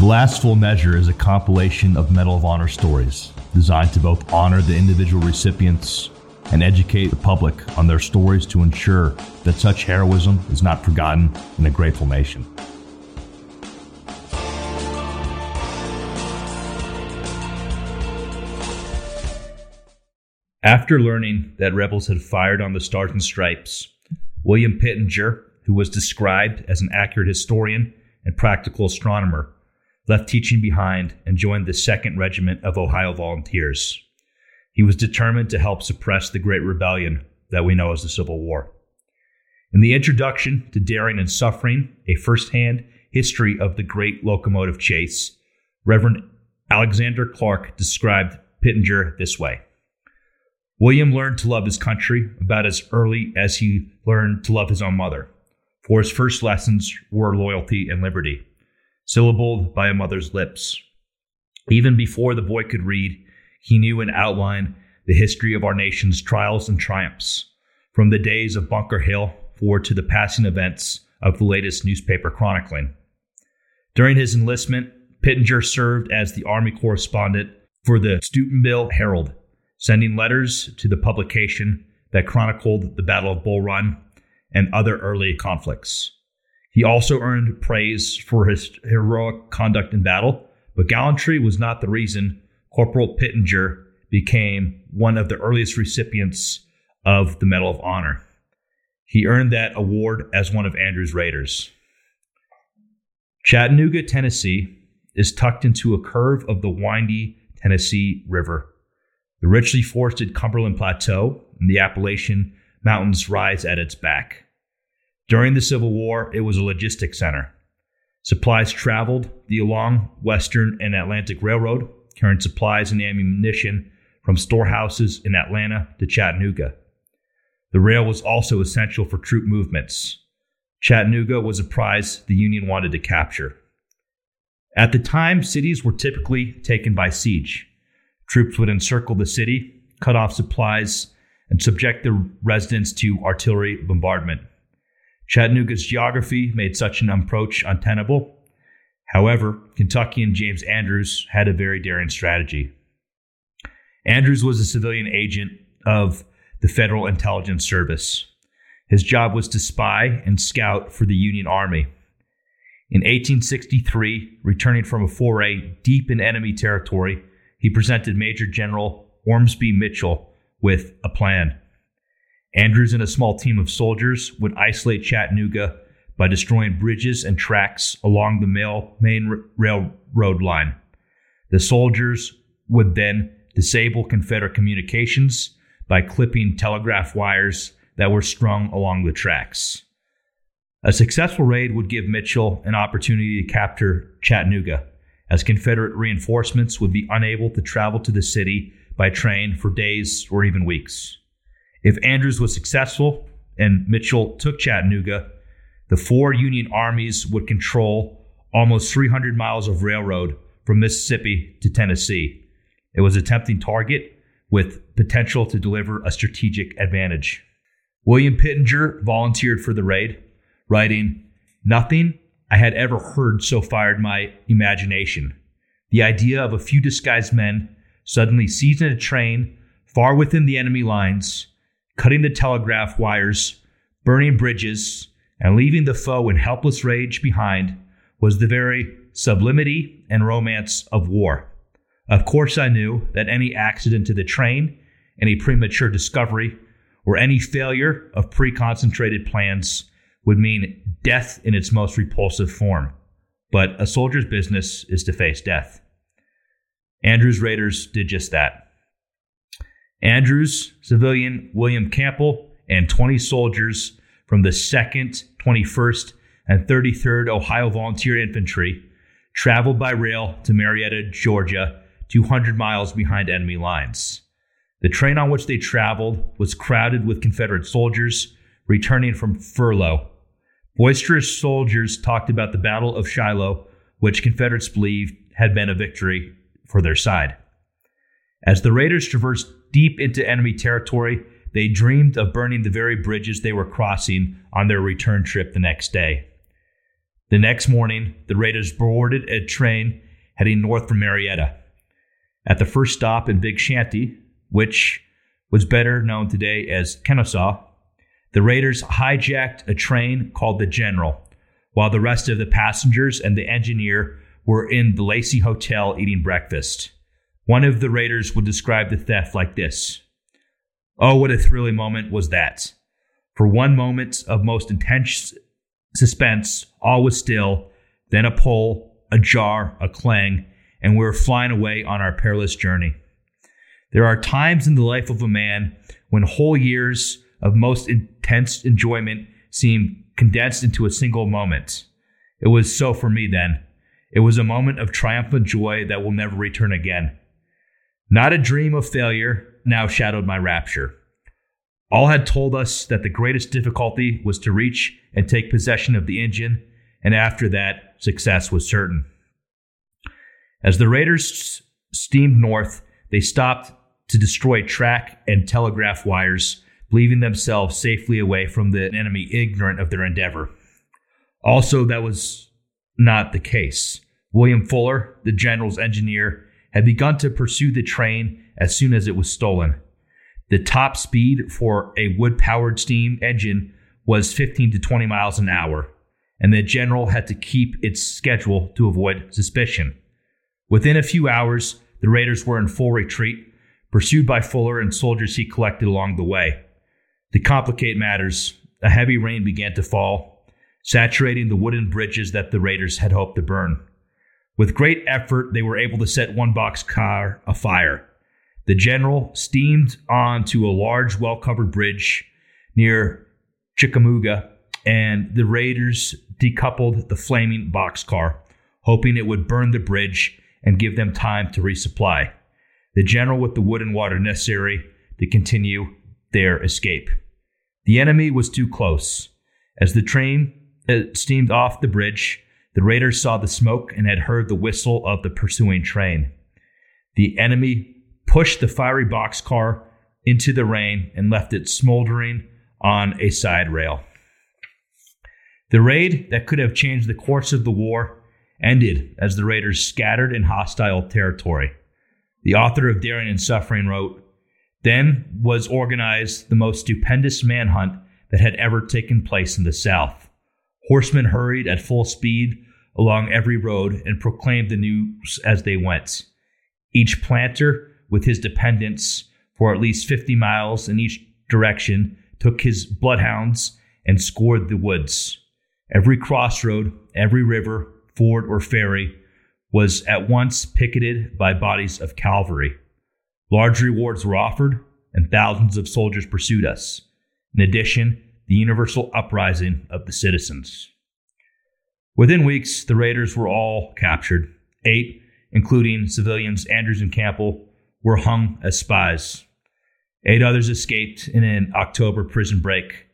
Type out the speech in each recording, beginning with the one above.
The last full measure is a compilation of Medal of Honor stories designed to both honor the individual recipients and educate the public on their stories to ensure that such heroism is not forgotten in a grateful nation. After learning that rebels had fired on the Stars and Stripes, William Pittenger, who was described as an accurate historian and practical astronomer, left teaching behind and joined the 2nd Regiment of Ohio Volunteers. He was determined to help suppress the Great Rebellion that we know as the Civil War. In the introduction to Daring and Suffering, a firsthand history of the great locomotive chase, Reverend Alexander Clark described Pittenger this way. William learned to love his country about as early as he learned to love his own mother, for his first lessons were loyalty and liberty, syllabled by a mother's lips. Even before the boy could read, he knew in outline the history of our nation's trials and triumphs, from the days of Bunker Hill forward to the passing events of the latest newspaper chronicling. During his enlistment, Pittenger served as the Army correspondent for the Steubenville Herald sending letters to the publication that chronicled the Battle of Bull Run and other early conflicts. He also earned praise for his heroic conduct in battle, but gallantry was not the reason Corporal Pittenger became one of the earliest recipients of the Medal of Honor. He earned that award as one of Andrew's Raiders. Chattanooga, Tennessee is tucked into a curve of the windy Tennessee River. The richly forested Cumberland Plateau and the Appalachian Mountains rise at its back. During the Civil War, it was a logistics center. Supplies traveled the along Western and Atlantic Railroad, carrying supplies and ammunition from storehouses in Atlanta to Chattanooga. The rail was also essential for troop movements. Chattanooga was a prize the Union wanted to capture. At the time, cities were typically taken by siege. Troops would encircle the city, cut off supplies, and subject the residents to artillery bombardment. Chattanooga's geography made such an approach untenable. However, Kentuckian James Andrews had a very daring strategy. Andrews was a civilian agent of the Federal Intelligence Service. His job was to spy and scout for the Union Army. In 1863, returning from a foray deep in enemy territory, he presented Major General Ormsby Mitchel with a plan. Andrews and a small team of soldiers would isolate Chattanooga by destroying bridges and tracks along the main railroad line. The soldiers would then disable Confederate communications by clipping telegraph wires that were strung along the tracks. A successful raid would give Mitchel an opportunity to capture Chattanooga as Confederate reinforcements would be unable to travel to the city by train for days or even weeks. If Andrews was successful and Mitchel took Chattanooga, the four Union armies would control almost 300 miles of railroad from Mississippi to Tennessee. It was a tempting target with potential to deliver a strategic advantage. William Pittenger volunteered for the raid, writing, Nothing I had ever heard so fired my imagination. The idea of a few disguised men suddenly seizing a train far within the enemy lines, cutting the telegraph wires, burning bridges, and leaving the foe in helpless rage behind was the very sublimity and romance of war. Of course, I knew that any accident to the train, any premature discovery, or any failure of pre concentrated plans would mean death in its most repulsive form. But a soldier's business is to face death. Andrews Raiders did just that. Andrews, civilian William Campbell, and 20 soldiers from the 2nd, 21st, and 33rd Ohio Volunteer Infantry traveled by rail to Marietta, Georgia, 200 miles behind enemy lines. The train on which they traveled was crowded with Confederate soldiers returning from furlough Boisterous soldiers talked about the Battle of Shiloh, which Confederates believed had been a victory for their side. As the raiders traversed deep into enemy territory, they dreamed of burning the very bridges they were crossing on their return trip the next day. The next morning, the Raiders boarded a train heading north from Marietta. At the first stop in Big Shanty, which was better known today as Kennesaw, the Raiders hijacked a train called the General, while the rest of the passengers and the engineer were in the Lacy Hotel eating breakfast. One of the Raiders would describe the theft like this Oh, what a thrilling moment was that! For one moment of most intense suspense, all was still, then a pull, a jar, a clang, and we were flying away on our perilous journey. There are times in the life of a man when whole years of most intense enjoyment seem condensed into a single moment. It was so for me then. It was a moment of triumphant joy that will never return again. Not a dream of failure now shadowed my rapture. All had told us that the greatest difficulty was to reach and take possession of the engine, and after that, success was certain. As the Raiders steamed north, they stopped to destroy track and telegraph wires, leaving themselves safely away from the enemy ignorant of their endeavor. Also, that was not the case. William Fuller, the general's engineer, had begun to pursue the train as soon as it was stolen. The top speed for a wood powered steam engine was 15 to 20 miles an hour, and the general had to keep its schedule to avoid suspicion. Within a few hours, the raiders were in full retreat, pursued by Fuller and soldiers he collected along the way. To complicate matters, a heavy rain began to fall, saturating the wooden bridges that the raiders had hoped to burn. With great effort, they were able to set one box car afire. The general steamed onto a large, well covered bridge near Chickamauga, and the raiders decoupled the flaming boxcar, hoping it would burn the bridge and give them time to resupply. The general with the wood and water necessary to continue their escape. The enemy was too close. As the train uh, steamed off the bridge, the raiders saw the smoke and had heard the whistle of the pursuing train. The enemy pushed the fiery boxcar into the rain and left it smoldering on a side rail. The raid that could have changed the course of the war ended as the raiders scattered in hostile territory. The author of Daring and Suffering wrote, Then was organized the most stupendous manhunt that had ever taken place in the South. Horsemen hurried at full speed along every road and proclaimed the news as they went. Each planter, with his dependents for at least 50 miles in each direction, took his bloodhounds and scoured the woods. Every crossroad, every river, ford, or ferry was at once picketed by bodies of cavalry. Large rewards were offered, and thousands of soldiers pursued us. In addition, the universal uprising of the citizens. Within weeks, the raiders were all captured. Eight, including civilians Andrews and Campbell, were hung as spies. Eight others escaped in an October prison break,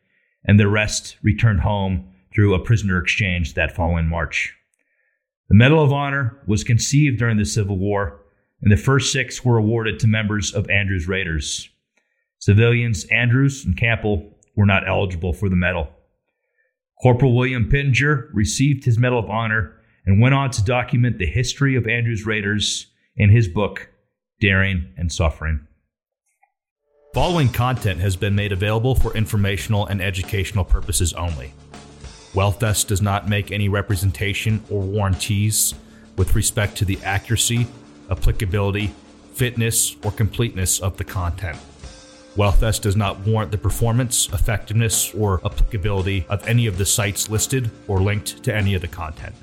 and the rest returned home through a prisoner exchange that following March. The Medal of Honor was conceived during the Civil War, and the first six were awarded to members of Andrews Raiders. Civilians Andrews and Campbell were not eligible for the medal. Corporal William Pittenger received his Medal of Honor and went on to document the history of Andrews Raiders in his book, Daring and Suffering. Following content has been made available for informational and educational purposes only. WealthVest does not make any representation or warranties with respect to the accuracy, applicability, fitness, or completeness of the content. WealthVest does not warrant the performance, effectiveness, or applicability of any of the sites listed or linked to any of the content.